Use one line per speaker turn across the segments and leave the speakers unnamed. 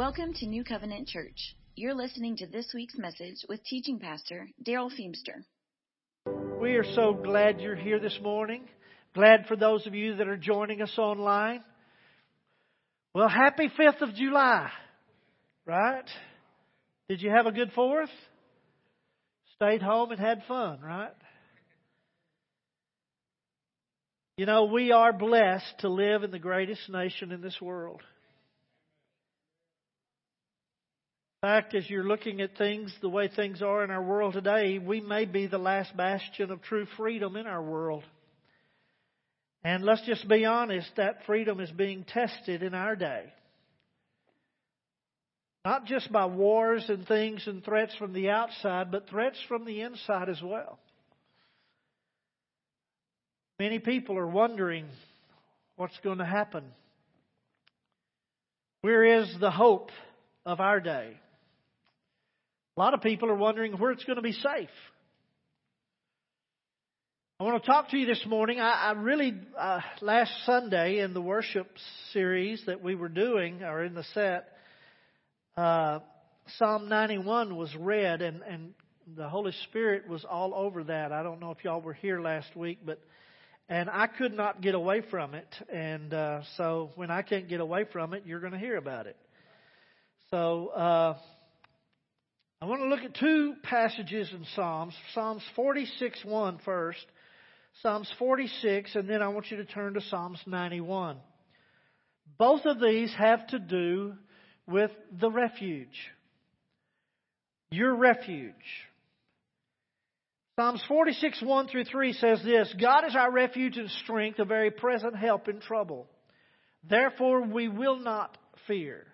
Welcome to New Covenant Church. You're listening to this week's message with teaching pastor Darrell Feemster.
We are so glad you're here this morning. Glad for those of you that are joining us online. Well, happy 5th of July, right? Did you have a good 4th? Stayed home and had fun, right? You know, we are blessed to live in the greatest nation in this world. In fact, as you're looking at things the way things are in our world today, we may be the last bastion of true freedom in our world. And let's just be honest, that freedom is being tested in our day. Not just by wars and things and threats from the outside, but threats from the inside as well. Many people are wondering what's going to happen. Where is the hope of our day? A lot of people are wondering where it's going to be safe. I want to talk to you this morning. I, I really, uh, last Sunday in the worship series that we were doing, or in the set, uh, Psalm 91 was read, and, and the Holy Spirit was all over that. I don't know if y'all were here last week, but and I could not get away from it. And uh, so when I can't get away from it, you're going to hear about it. So uh, I want to look at two passages in Psalms. Psalms 46 1 first, Psalms 46, and then I want you to turn to Psalms 91. Both of these have to do with the refuge. Your refuge. Psalms 46, 1 through 3 says this God is our refuge and strength, a very present help in trouble. Therefore, we will not fear.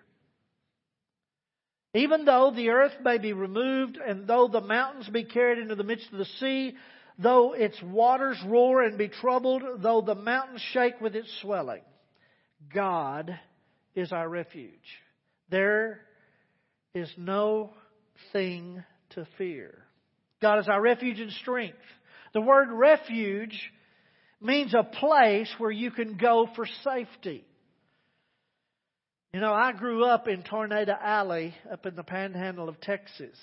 Even though the earth may be removed, and though the mountains be carried into the midst of the sea, though its waters roar and be troubled, though the mountains shake with its swelling, God is our refuge. There is no thing to fear. God is our refuge and strength. The word refuge means a place where you can go for safety. You know, I grew up in Tornado Alley up in the panhandle of Texas.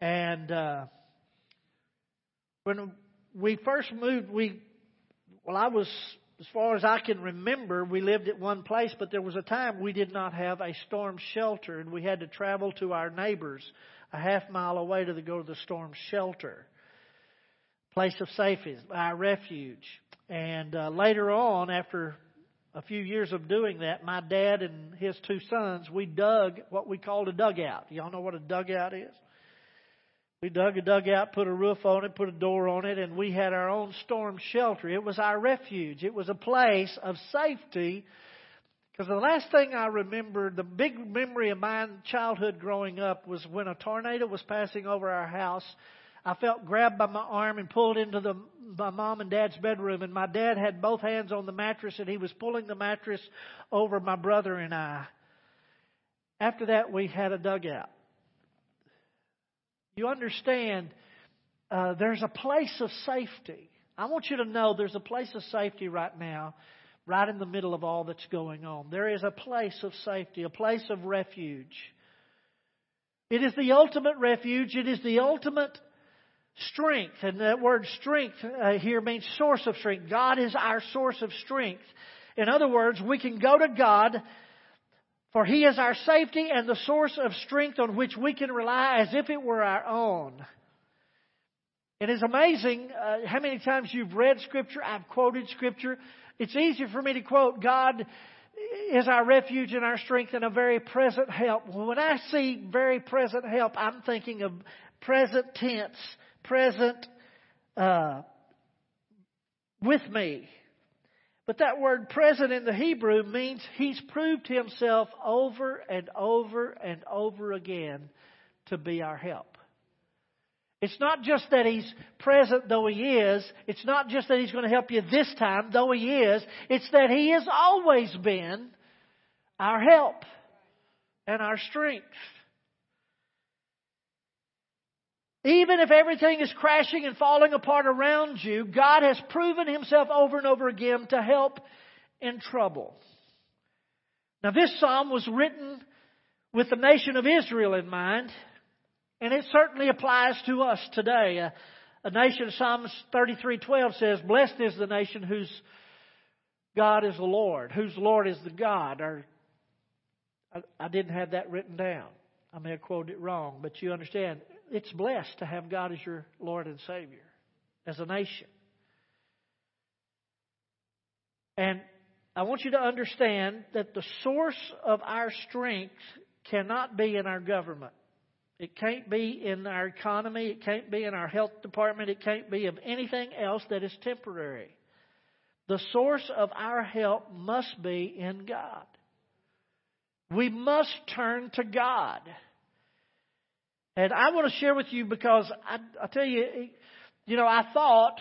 And uh, when we first moved, we, well, I was, as far as I can remember, we lived at one place, but there was a time we did not have a storm shelter, and we had to travel to our neighbors a half mile away to go to the storm shelter. Place of safety, our refuge. And uh, later on, after a few years of doing that, my dad and his two sons, we dug what we called a dugout. Y'all know what a dugout is? We dug a dugout, put a roof on it, put a door on it, and we had our own storm shelter. It was our refuge. It was a place of safety. Because the last thing I remember, the big memory of my childhood growing up was when a tornado was passing over our house I felt grabbed by my arm and pulled into the my mom and dad's bedroom, and my dad had both hands on the mattress, and he was pulling the mattress over my brother and I. After that, we had a dugout. You understand? Uh, there's a place of safety. I want you to know there's a place of safety right now, right in the middle of all that's going on. There is a place of safety, a place of refuge. It is the ultimate refuge. It is the ultimate strength. And that word strength uh, here means source of strength. God is our source of strength. In other words, we can go to God for He is our safety and the source of strength on which we can rely as if it were our own. It is amazing uh, how many times you've read Scripture. I've quoted Scripture. It's easier for me to quote God is our refuge and our strength and a very present help. When I see very present help, I'm thinking of present tense present uh, with me. But that word present in the Hebrew means he's proved himself over and over and over again to be our help. It's not just that he's present though he is. It's not just that he's going to help you this time though he is. It's that he has always been our help and our strength. Even if everything is crashing and falling apart around you, God has proven Himself over and over again to help in trouble. Now, this psalm was written with the nation of Israel in mind, and it certainly applies to us today. A, a nation, Psalms 33:12 says, "Blessed is the nation whose God is the Lord, whose Lord is the God." Or, I, I didn't have that written down. I may have quoted it wrong, but you understand, it's blessed to have God as your Lord and Savior as a nation. And I want you to understand that the source of our strength cannot be in our government. It can't be in our economy. It can't be in our health department. It can't be of anything else that is temporary. The source of our help must be in God. We must turn to God. And I want to share with you because I, I tell you, you know, I thought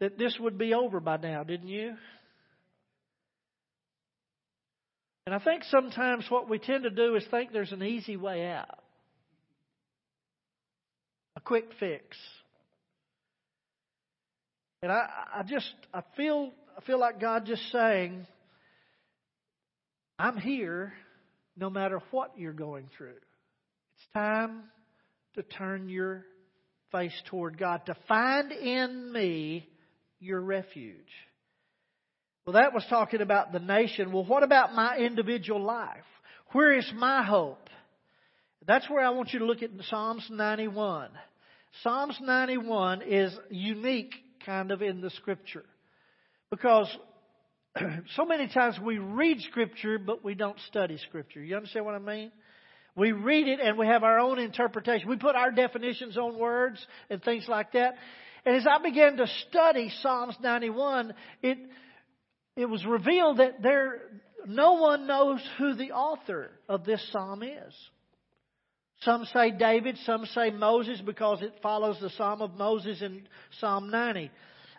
that this would be over by now, didn't you? And I think sometimes what we tend to do is think there's an easy way out, a quick fix. And I, I just, I feel, I feel like God just saying, I'm here no matter what you're going through. It's time to turn your face toward God, to find in me your refuge. Well, that was talking about the nation. Well, what about my individual life? Where is my hope? That's where I want you to look at Psalms 91. Psalms 91 is unique kind of in the scripture because so many times we read scripture but we don't study scripture. You understand what I mean? We read it and we have our own interpretation. We put our definitions on words and things like that. And as I began to study Psalms 91, it it was revealed that there, no one knows who the author of this psalm is. Some say David, some say Moses because it follows the Psalm of Moses in Psalm 90.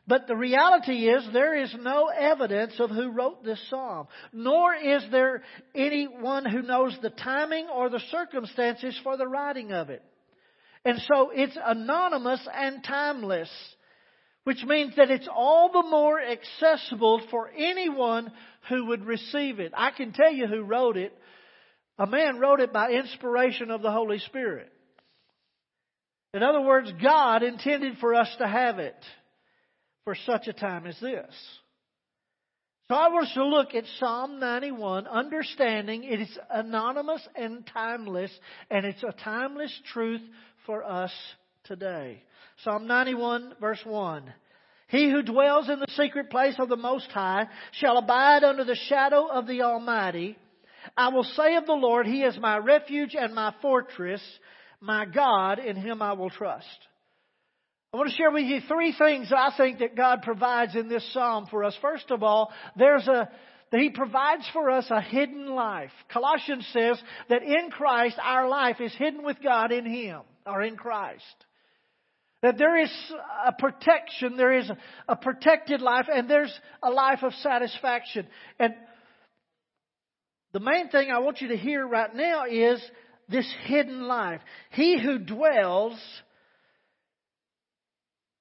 But the reality is there is no evidence of who wrote this psalm, nor is there anyone who knows the timing or the circumstances for the writing of it. And so it's anonymous and timeless which means that it's all the more accessible for anyone who would receive it. I can tell you who wrote it. A man wrote it by inspiration of the Holy Spirit. In other words, God intended for us to have it for such a time as this. So I want us to look at Psalm 91, understanding it is anonymous and timeless, and it's a timeless truth for us today. Psalm 91 verse 1. He who dwells in the secret place of the Most High shall abide under the shadow of the Almighty. I will say of the Lord, He is my refuge and my fortress, my God, in Him I will trust. I want to share with you three things I think that God provides in this psalm for us. First of all, there's a that he provides for us a hidden life. Colossians says that in Christ our life is hidden with God in Him, or in Christ. That there is a protection, there is a protected life, and there's a life of satisfaction. And the main thing I want you to hear right now is this hidden life. He who dwells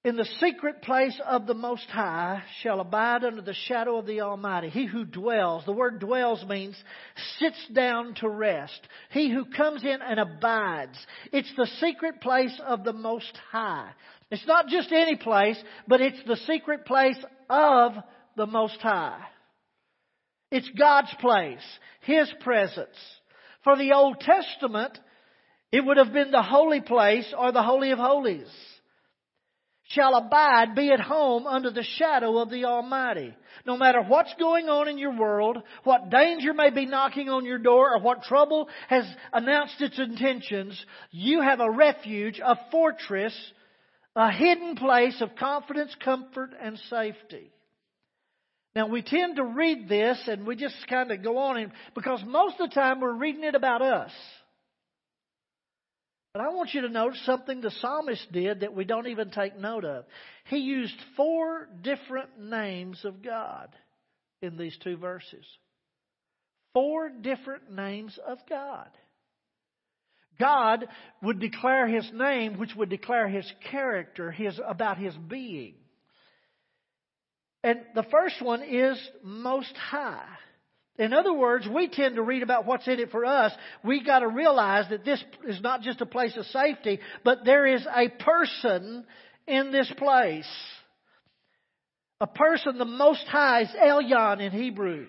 in the secret place of the Most High shall abide under the shadow of the Almighty. He who dwells, the word dwells means sits down to rest. He who comes in and abides. It's the secret place of the Most High. It's not just any place, but it's the secret place of the Most High. It's God's place, His presence. For the Old Testament, it would have been the holy place or the Holy of Holies shall abide, be at home under the shadow of the Almighty. No matter what's going on in your world, what danger may be knocking on your door, or what trouble has announced its intentions, you have a refuge, a fortress, a hidden place of confidence, comfort, and safety. Now we tend to read this and we just kind of go on because most of the time we're reading it about us. But I want you to note something the psalmist did that we don't even take note of. He used four different names of God in these two verses. Four different names of God. God would declare His name, which would declare His character, His, about His being. And the first one is Most High. In other words, we tend to read about what's in it for us. We got to realize that this is not just a place of safety, but there is a person in this place. A person, the Most High, is Elyon in Hebrew.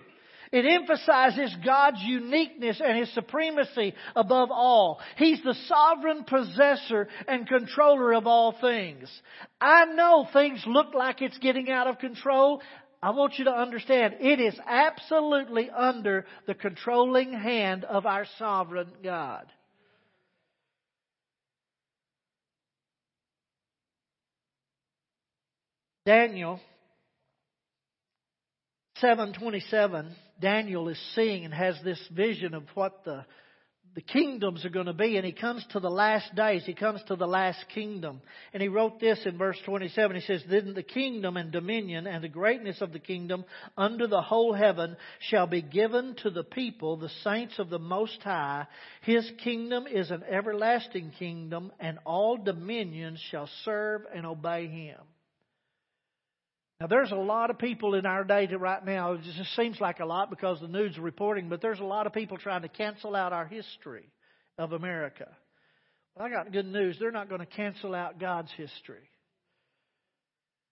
It emphasizes God's uniqueness and His supremacy above all. He's the sovereign possessor and controller of all things. I know things look like it's getting out of control. I want you to understand it is absolutely under the controlling hand of our sovereign God. Daniel 727 Daniel is seeing and has this vision of what the, the kingdoms are going to be. And he comes to the last days. He comes to the last kingdom. And he wrote this in verse 27. He says, Then the kingdom and dominion and the greatness of the kingdom under the whole heaven shall be given to the people, the saints of the Most High. His kingdom is an everlasting kingdom, and all dominions shall serve and obey him. Now, there's a lot of people in our day right now, it just seems like a lot because the news is reporting, but there's a lot of people trying to cancel out our history of America. But I got good news. They're not going to cancel out God's history.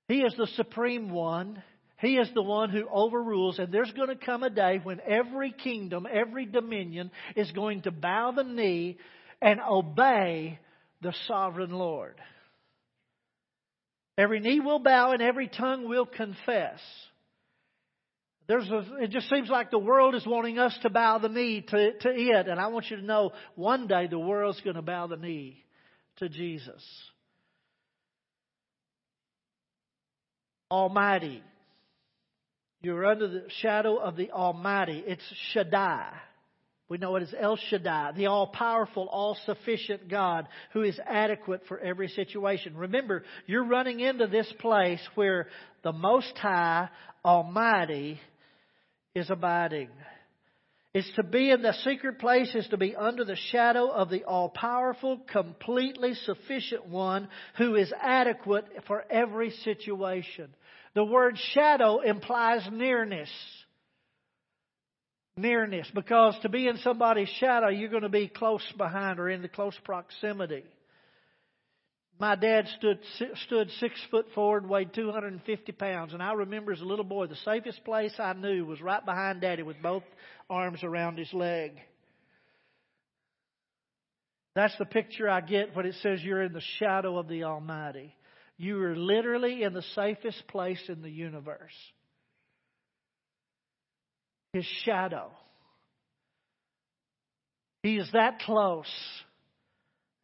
He is the supreme one. He is the one who overrules, and there's going to come a day when every kingdom, every dominion is going to bow the knee and obey the sovereign Lord. Every knee will bow and every tongue will confess. There's a, it just seems like the world is wanting us to bow the knee to, to it. And I want you to know one day the world's going to bow the knee to Jesus. Almighty. You're under the shadow of the Almighty. It's Shaddai. We know it as El Shaddai, the all powerful, all sufficient God who is adequate for every situation. Remember, you're running into this place where the Most High, Almighty, is abiding. It's to be in the secret place is to be under the shadow of the all powerful, completely sufficient one who is adequate for every situation. The word shadow implies nearness nearness because to be in somebody's shadow, you're going to be close behind or in the close proximity. My dad stood stood six foot forward, weighed 250 pounds, and I remember as a little boy, the safest place I knew was right behind Daddy with both arms around his leg. That's the picture I get when it says you're in the shadow of the Almighty. You are literally in the safest place in the universe. His shadow. He is that close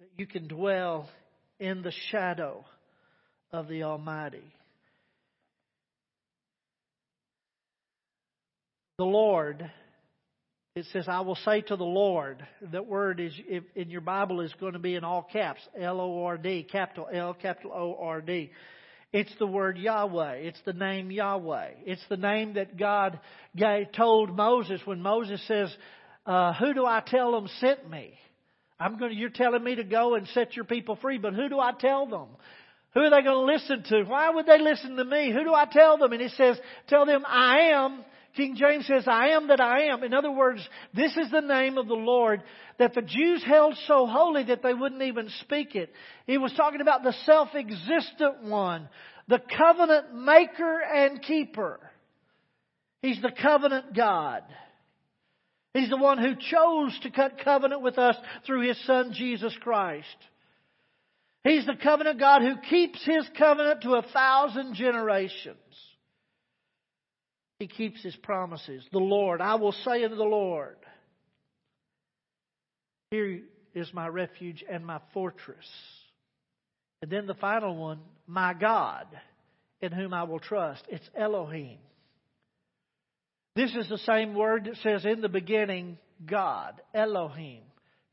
that you can dwell in the shadow of the Almighty. The Lord, it says, I will say to the Lord. That word is in your Bible is going to be in all caps L O R D, capital L, capital O R D. It's the word Yahweh. It's the name Yahweh. It's the name that God gave, told Moses when Moses says, uh, "Who do I tell them sent me?" I'm going. To, you're telling me to go and set your people free, but who do I tell them? Who are they going to listen to? Why would they listen to me? Who do I tell them? And he says, "Tell them I am." King James says, I am that I am. In other words, this is the name of the Lord that the Jews held so holy that they wouldn't even speak it. He was talking about the self-existent one, the covenant maker and keeper. He's the covenant God. He's the one who chose to cut covenant with us through His Son Jesus Christ. He's the covenant God who keeps His covenant to a thousand generations. He keeps His promises. The Lord, I will say unto the Lord, Here is my refuge and my fortress. And then the final one, my God, in whom I will trust. It's Elohim. This is the same word that says in the beginning, God, Elohim,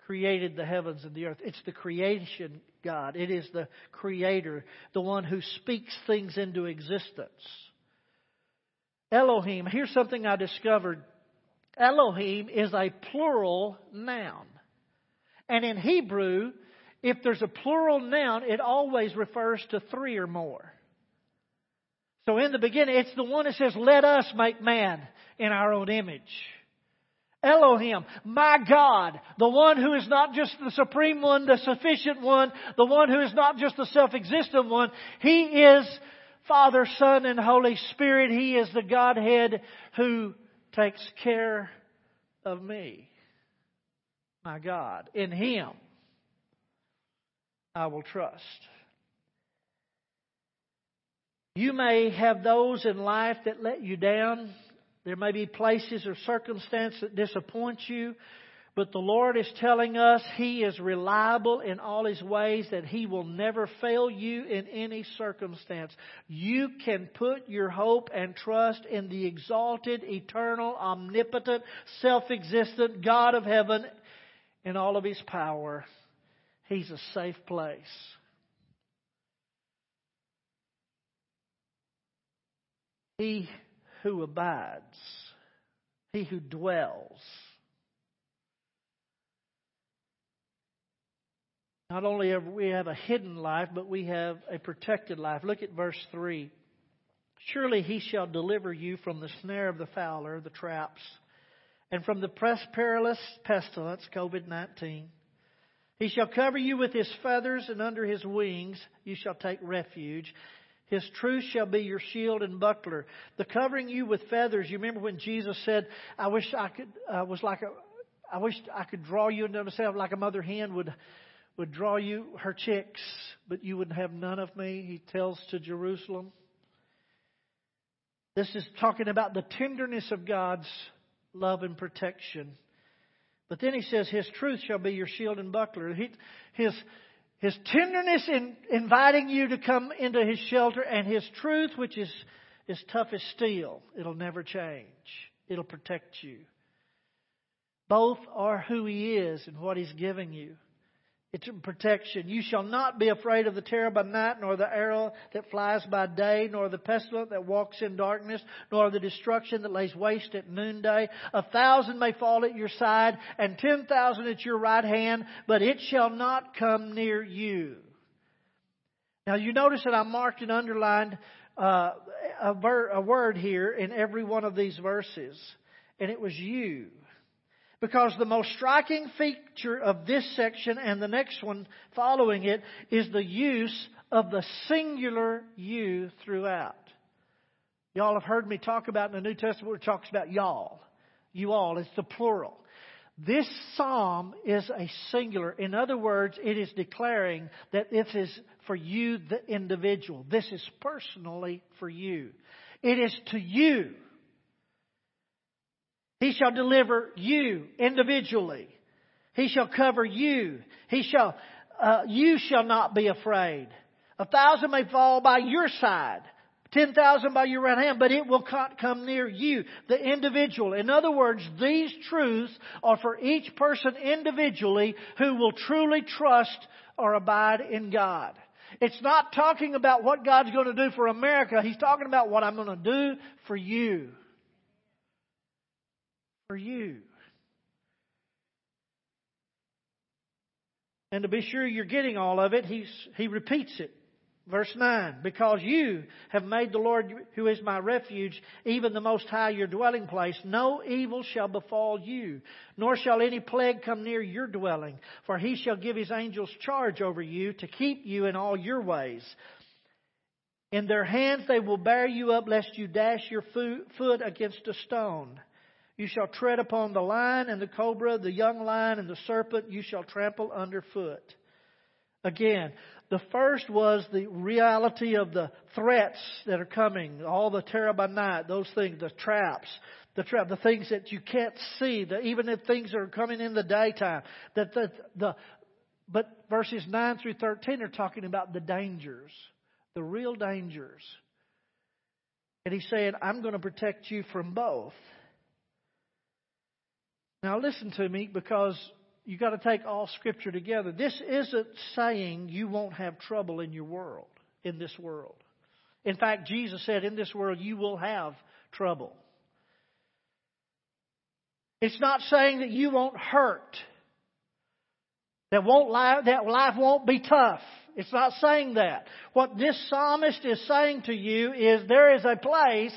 created the heavens and the earth. It's the creation God. It is the creator, the one who speaks things into existence. Elohim, here's something I discovered. Elohim is a plural noun. And in Hebrew, if there's a plural noun, it always refers to three or more. So in the beginning, it's the one that says, let us make man in our own image. Elohim, my God, the one who is not just the supreme one, the sufficient one, the one who is not just the self-existent one. He is Father, Son, and Holy Spirit. He is the Godhead who takes care of me. My God. In Him, I will trust. You may have those in life that let you down. There may be places or circumstances that disappoint you. But the Lord is telling us He is reliable in all His ways, that He will never fail you in any circumstance. You can put your hope and trust in the exalted, eternal, omnipotent, self-existent God of heaven in all of His power. He's a safe place. He who abides, he who dwells. Not only have we have a hidden life, but we have a protected life. Look at verse 3. Surely he shall deliver you from the snare of the fowler, the traps, and from the perilous pestilence, COVID 19. He shall cover you with his feathers, and under his wings you shall take refuge. His truth shall be your shield and buckler. The covering you with feathers. You remember when Jesus said, "I wish I could uh, was like a, I wish I could draw you into myself like a mother hen would would draw you her chicks, but you would have none of me." He tells to Jerusalem. This is talking about the tenderness of God's love and protection. But then he says, His truth shall be your shield and buckler. He, his his tenderness in inviting you to come into His shelter, and His truth, which is as tough as steel. It'll never change. It'll protect you. Both are who He is and what He's giving you. It's protection. You shall not be afraid of the terror by night, nor the arrow that flies by day, nor the pestilence that walks in darkness, nor the destruction that lays waste at noonday. A thousand may fall at your side, and ten thousand at your right hand, but it shall not come near you. Now you notice that I marked and underlined uh, a, ver- a word here in every one of these verses, and it was you. Because the most striking feature of this section and the next one following it is the use of the singular you throughout. Y'all have heard me talk about in the New Testament where it talks about y'all. You all, it's the plural. This psalm is a singular. In other words, it is declaring that this is for you, the individual. This is personally for you. It is to you he shall deliver you individually. He shall cover you. He shall, uh, you shall not be afraid. A thousand may fall by your side, ten thousand by your right hand, but it will not come near you, the individual. In other words, these truths are for each person individually who will truly trust or abide in God. It's not talking about what God's going to do for America. He's talking about what I'm going to do for you for you. And to be sure you're getting all of it, he's, he repeats it. Verse 9, because you have made the Lord, who is my refuge, even the Most High, your dwelling place, no evil shall befall you, nor shall any plague come near your dwelling. For he shall give his angels charge over you to keep you in all your ways. In their hands they will bear you up, lest you dash your foot against a stone. You shall tread upon the lion and the cobra, the young lion and the serpent you shall trample underfoot. Again, the first was the reality of the threats that are coming, all the terror by night, those things, the traps, the trap, the things that you can't see, the, even if things are coming in the daytime. That the, the, but verses 9 through 13 are talking about the dangers, the real dangers. And he's saying, I'm going to protect you from both. Now listen to me because you got to take all scripture together. This isn't saying you won't have trouble in your world, in this world. In fact, Jesus said, in this world you will have trouble. It's not saying that you won't hurt. That won't life, that life won't be tough. It's not saying that. What this psalmist is saying to you is there is a place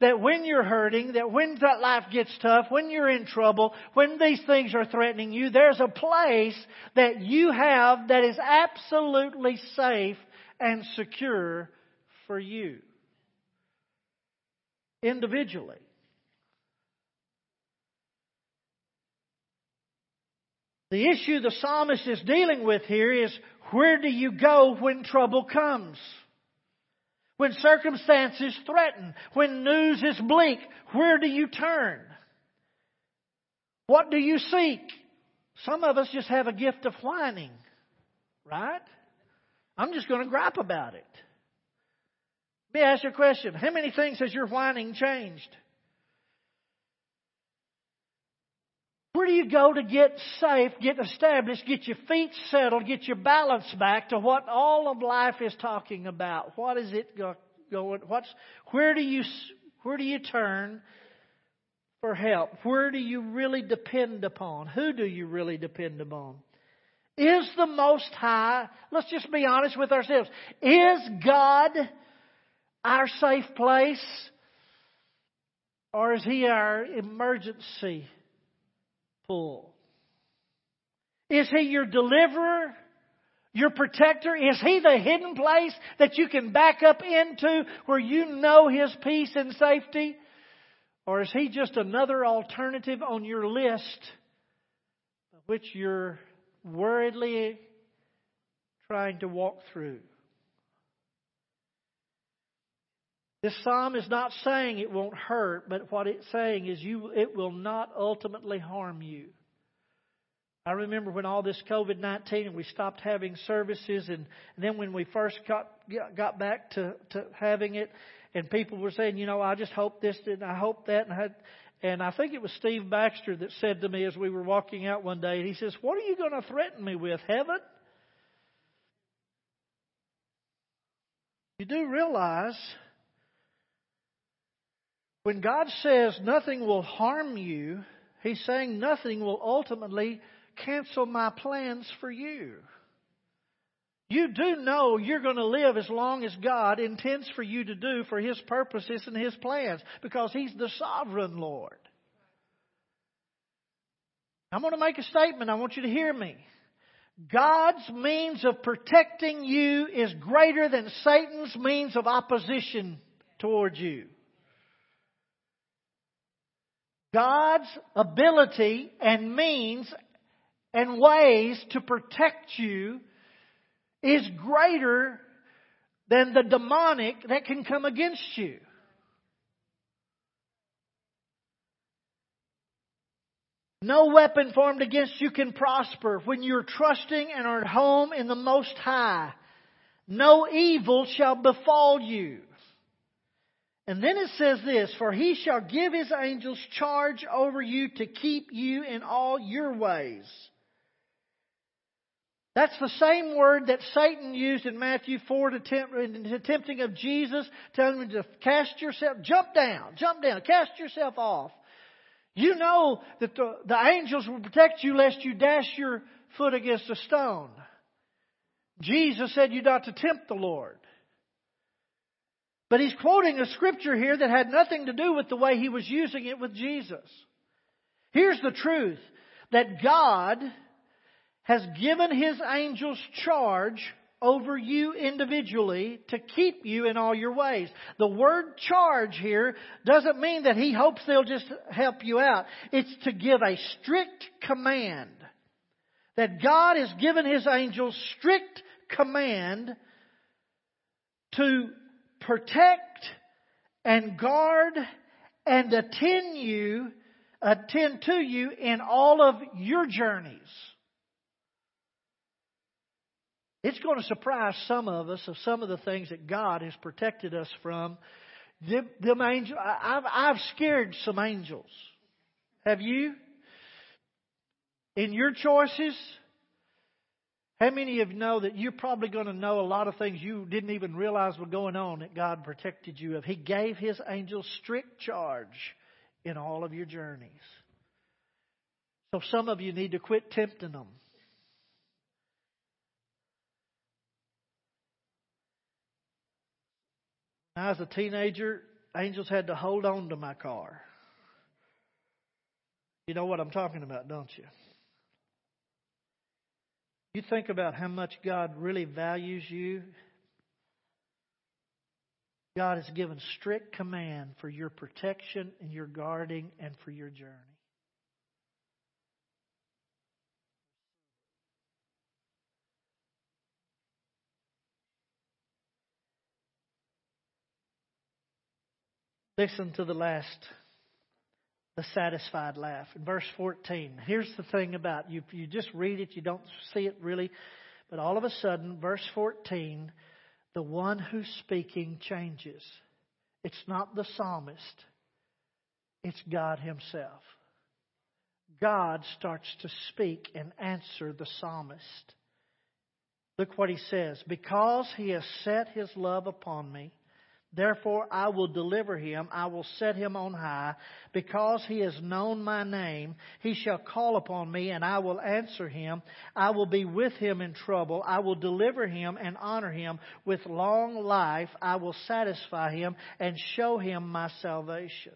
that when you're hurting, that when that life gets tough, when you're in trouble, when these things are threatening you, there's a place that you have that is absolutely safe and secure for you. Individually. The issue the psalmist is dealing with here is where do you go when trouble comes? When circumstances threaten, when news is bleak, where do you turn? What do you seek? Some of us just have a gift of whining, right? I'm just going to gripe about it. Let me ask you a question. How many things has your whining changed? Where do you go to get safe, get established, get your feet settled, get your balance back to what all of life is talking about? What is it going? What's where do you where do you turn for help? Where do you really depend upon? Who do you really depend upon? Is the Most High, let's just be honest with ourselves, is God our safe place? Or is He our emergency pool? Is He your deliverer? Your protector? Is He the hidden place that you can back up into where you know His peace and safety? Or is He just another alternative on your list which you're worriedly trying to walk through? This psalm is not saying it won't hurt, but what it's saying is you, it will not ultimately harm you. I remember when all this COVID 19 and we stopped having services, and, and then when we first got, got back to, to having it, and people were saying, you know, I just hope this and I hope that. And I, had, and I think it was Steve Baxter that said to me as we were walking out one day, he says, What are you going to threaten me with? Heaven? You do realize when God says nothing will harm you, He's saying nothing will ultimately cancel my plans for you. You do know you're going to live as long as God intends for you to do for His purposes and His plans because He's the sovereign Lord. I'm going to make a statement. I want you to hear me. God's means of protecting you is greater than Satan's means of opposition towards you. God's ability and means and ways to protect you is greater than the demonic that can come against you. No weapon formed against you can prosper when you're trusting and are at home in the Most High. No evil shall befall you. And then it says this, for he shall give his angels charge over you to keep you in all your ways. That's the same word that Satan used in Matthew 4 to tempt, in tempting of Jesus, telling him to cast yourself, jump down, jump down, cast yourself off. You know that the, the angels will protect you lest you dash your foot against a stone. Jesus said you not to tempt the Lord. But he's quoting a scripture here that had nothing to do with the way he was using it with Jesus. Here's the truth that God has given his angels charge over you individually to keep you in all your ways. The word charge here doesn't mean that he hopes they'll just help you out. It's to give a strict command. That God has given his angels strict command to protect and guard and attend you, attend to you in all of your journeys. It's going to surprise some of us of some of the things that God has protected us from. Them, them angels, I've, I've scared some angels. Have you? In your choices? How many of you know that you're probably going to know a lot of things you didn't even realize were going on that God protected you of? He gave His angels strict charge in all of your journeys. So some of you need to quit tempting them. I was a teenager, Angels had to hold on to my car. You know what I'm talking about, don't you? You think about how much God really values you. God has given strict command for your protection and your guarding and for your journey. Listen to the last, the satisfied laugh. In verse 14, here's the thing about you. You just read it, you don't see it really. But all of a sudden, verse 14, the one who's speaking changes. It's not the psalmist, it's God Himself. God starts to speak and answer the psalmist. Look what he says. Because he has set his love upon me, Therefore I will deliver him, I will set him on high, because he has known my name. He shall call upon me, and I will answer him. I will be with him in trouble. I will deliver him and honor him. With long life I will satisfy him and show him my salvation.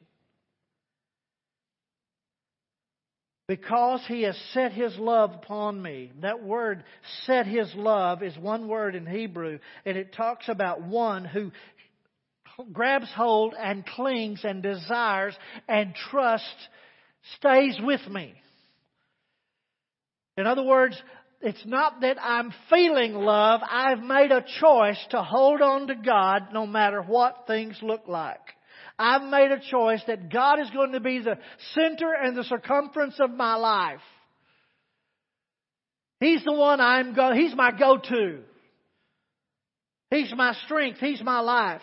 because he has set his love upon me. That word, set his love, is one word in Hebrew, and it talks about one who grabs hold and clings and desires and trusts stays with me. In other words, it's not that I'm feeling love. I've made a choice to hold on to God no matter what things look like. I've made a choice that God is going to be the center and the circumference of my life. He's the one I'm go, He's my go-to. He's my strength. He's my life.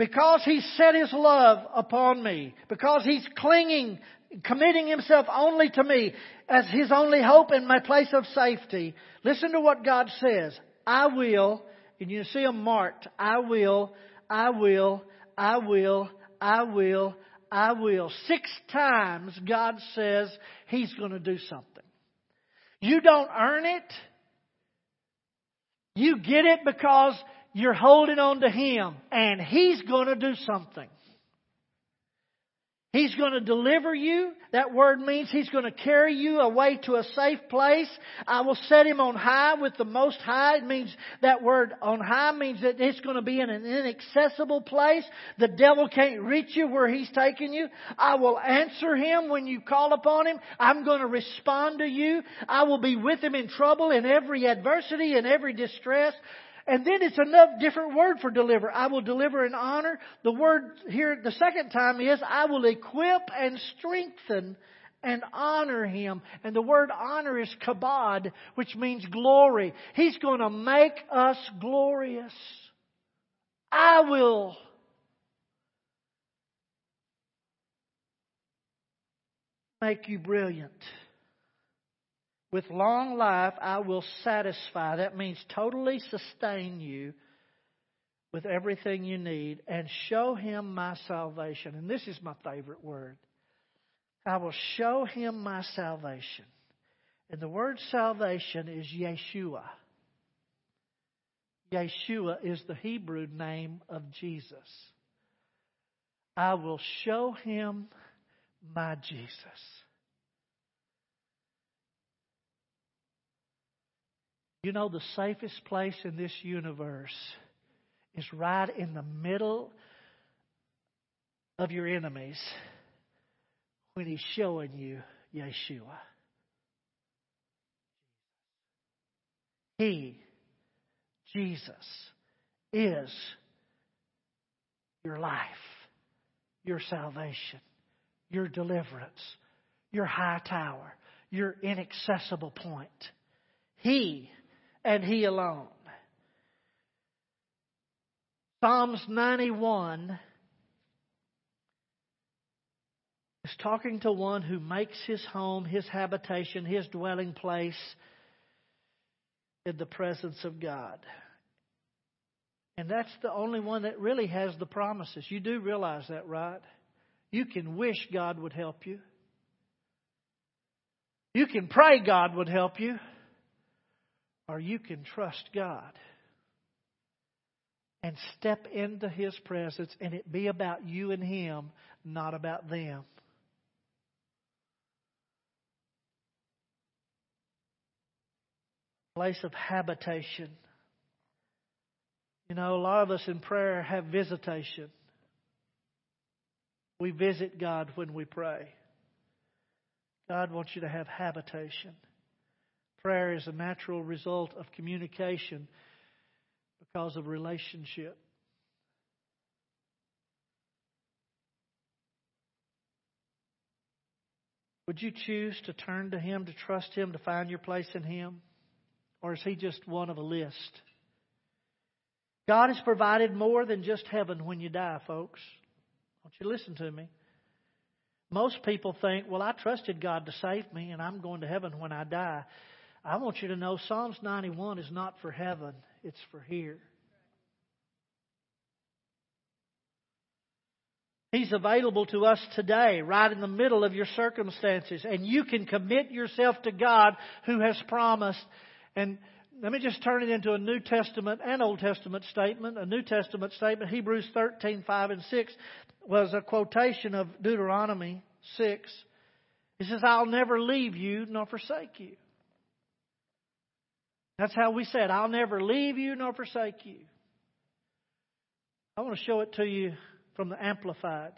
Because he set His love upon me, because He's clinging, committing Himself only to me as His only hope and my place of safety, listen to what God says. I will, and you see them marked, I will, I will, I will, I will, I will. Six times God says He's going to do something. You don't earn it. You get it because you're holding on to Him and He's going to do something. He's going to deliver you. That word means He's going to carry you away to a safe place. I will set Him on high with the Most High. It means that word on high means that it's going to be in an inaccessible place. The devil can't reach you where He's taking you. I will answer Him when you call upon Him. I'm going to respond to you. I will be with Him in trouble, in every adversity, in every distress. And then it's another different word for deliver. I will deliver and honor. The word here the second time is I will equip and strengthen and honor him. And the word honor is kabod, which means glory. He's going to make us glorious. I will make you brilliant. With long life, I will satisfy. That means totally sustain you with everything you need and show him my salvation. And this is my favorite word. I will show him my salvation. And the word salvation is Yeshua. Yeshua is the Hebrew name of Jesus. I will show him my Jesus. You know, the safest place in this universe is right in the middle of your enemies when He's showing you Yeshua. He, Jesus, is your life, your salvation, your deliverance, your high tower, your inaccessible point. He and He alone. Psalms 91 is talking to one who makes his home, his habitation, his dwelling place in the presence of God. And that's the only one that really has the promises. You do realize that, right? You can wish God would help you. You can pray God would help you or you can trust God. and step into His presence and it be about you and Him, not about them. Place of habitation. You know, a lot of us in prayer have visitation. We visit God when we pray. God wants you to have habitation. Prayer is a natural result of communication because of relationship. Would you choose to turn to Him, to trust Him, to find your place in Him? Or is He just one of a list? God has provided more than just heaven when you die, folks. I want you listen to me. Most people think, well, I trusted God to save me and I'm going to heaven when I die. I want you to know Psalms 91 is not for heaven, it's for here. He's available to us today, right in the middle of your circumstances. And you can commit yourself to God who has promised. And let me just turn it into a New Testament and Old Testament statement. A New Testament statement, Hebrews 13, 5 and 6, was a quotation of Deuteronomy 6. He says, I'll never leave you nor forsake you. That's how we said, I'll never leave you nor forsake you. I want to show it to you from the Amplified.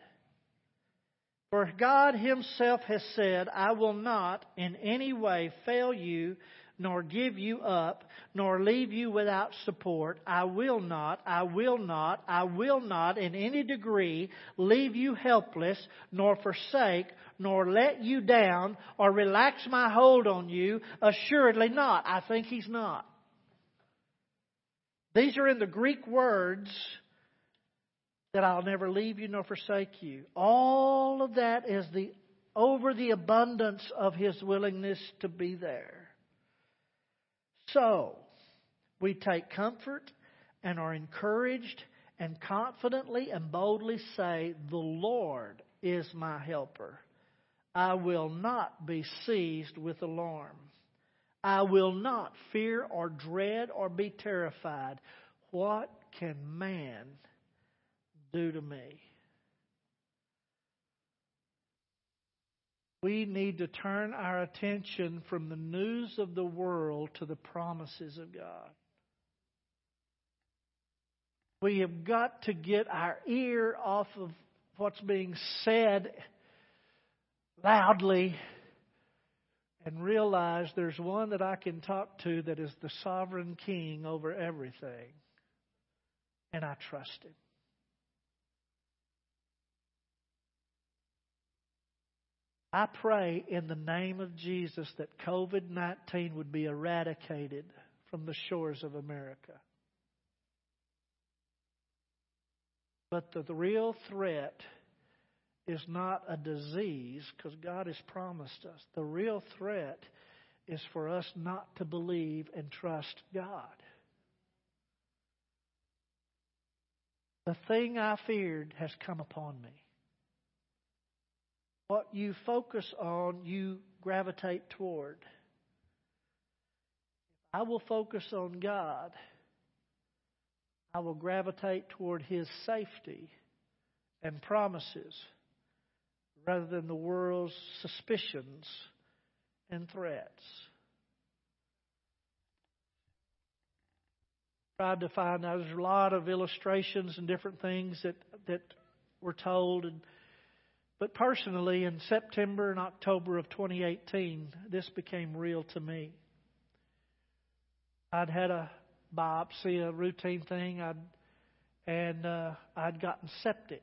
For God Himself has said, I will not in any way fail you nor give you up, nor leave you without support. I will not, I will not, I will not in any degree leave you helpless, nor forsake, nor let you down, or relax my hold on you. Assuredly not. I think he's not. These are in the Greek words that I'll never leave you nor forsake you. All of that is the over the abundance of his willingness to be there. So, we take comfort and are encouraged and confidently and boldly say, The Lord is my helper. I will not be seized with alarm. I will not fear or dread or be terrified. What can man do to me? We need to turn our attention from the news of the world to the promises of God. We have got to get our ear off of what's being said loudly and realize there's one that I can talk to that is the sovereign king over everything. And I trust him. I pray in the name of Jesus that COVID 19 would be eradicated from the shores of America. But the, real threat is not a disease, because God has promised us. The real threat is for us not to believe and trust God. The thing I feared has come upon me. What you focus on, you gravitate toward. I will focus on God, I will gravitate toward His safety and promises rather than the world's suspicions and threats. Tried to find out there's a lot of illustrations and different things that that were told and but personally, in September and October of 2018, this became real to me. I'd had a biopsy, a routine thing, I'd, and uh, I'd gotten septic.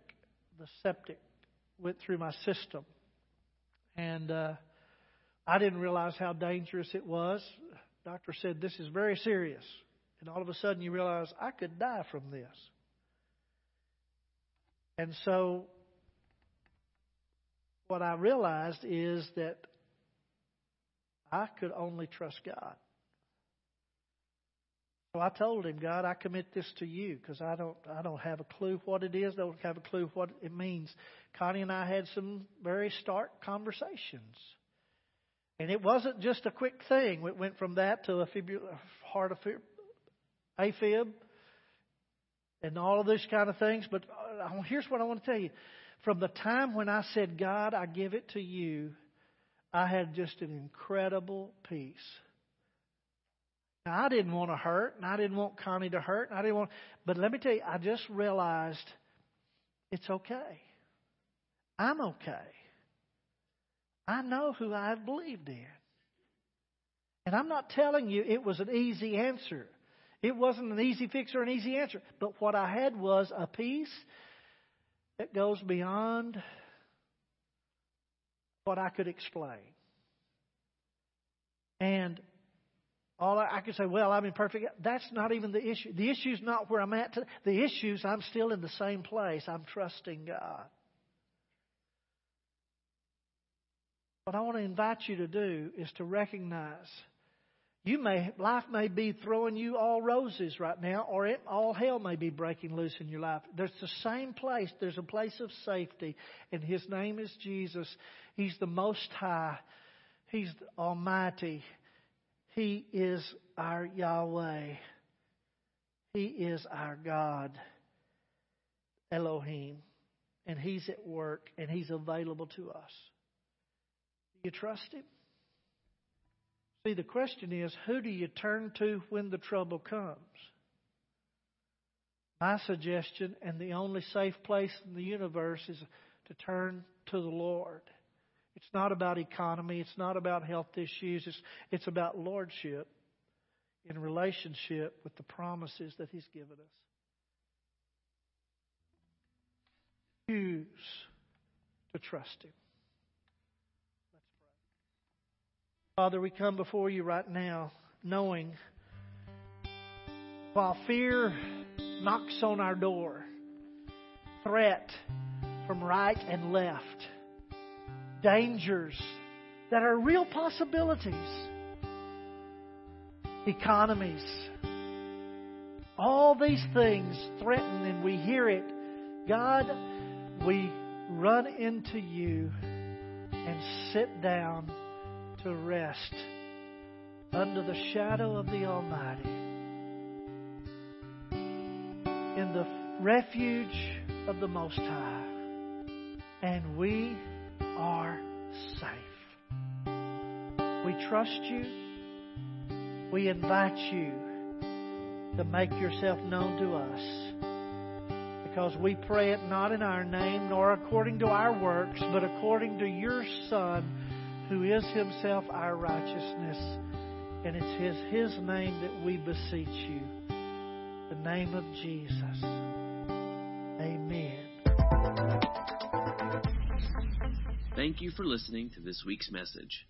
The septic went through my system. And uh, I didn't realize how dangerous it was. Doctor said, This is very serious. And all of a sudden, you realize I could die from this. And so what I realized is that I could only trust God. So I told him, God, I commit this to you because I don't, I don't have a clue what it is. Don't have a clue what it means. Connie and I had some very stark conversations, and it wasn't just a quick thing. It went from that to a fibula, heart AFib, and all of these kind of things. But uh, here's what I want to tell you. From the time when I said, God, I give it to you, I had just an incredible peace. Now, I didn't want to hurt, and I didn't want Connie to hurt, and I didn't want. But let me tell you, I just realized it's okay. I'm okay. I know who I've believed in. And I'm not telling you it was an easy answer. It wasn't an easy fix or an easy answer. But what I had was a peace that goes beyond what I could explain. And all I, I could say, well, I'm imperfect. That's not even the issue. The issue is not where I'm at today. The issue is I'm still in the same place. I'm trusting God. What I want to invite you to do is to recognize you may life may be throwing you all roses right now, or it, all hell may be breaking loose in your life. There's the same place. There's a place of safety, and His name is Jesus. He's the Most High. He's the Almighty. He is our Yahweh. He is our God, Elohim. And He's at work and He's available to us. Do you trust Him? See, the question is who do you turn to when the trouble comes? My suggestion, and the only safe place in the universe, is to turn to the Lord. It's not about economy. It's not about health issues. It's, it's about lordship in relationship with the promises that He's given us. Choose to trust Him. Let's pray. Father, we come before you right now knowing while fear knocks on our door, threat from right and left, dangers that are real possibilities, economies. All these things threaten, and we hear it. God, we run into you and sit down to rest under the shadow of the Almighty in the refuge of the Most High. And we are safe. We trust you. We invite you to make yourself known to us. Because we pray it not in our name nor according to our works, but according to your Son, who is himself our righteousness. And it's his, his name that we beseech you. The name of Jesus. Amen.
Thank you for listening to this week's message.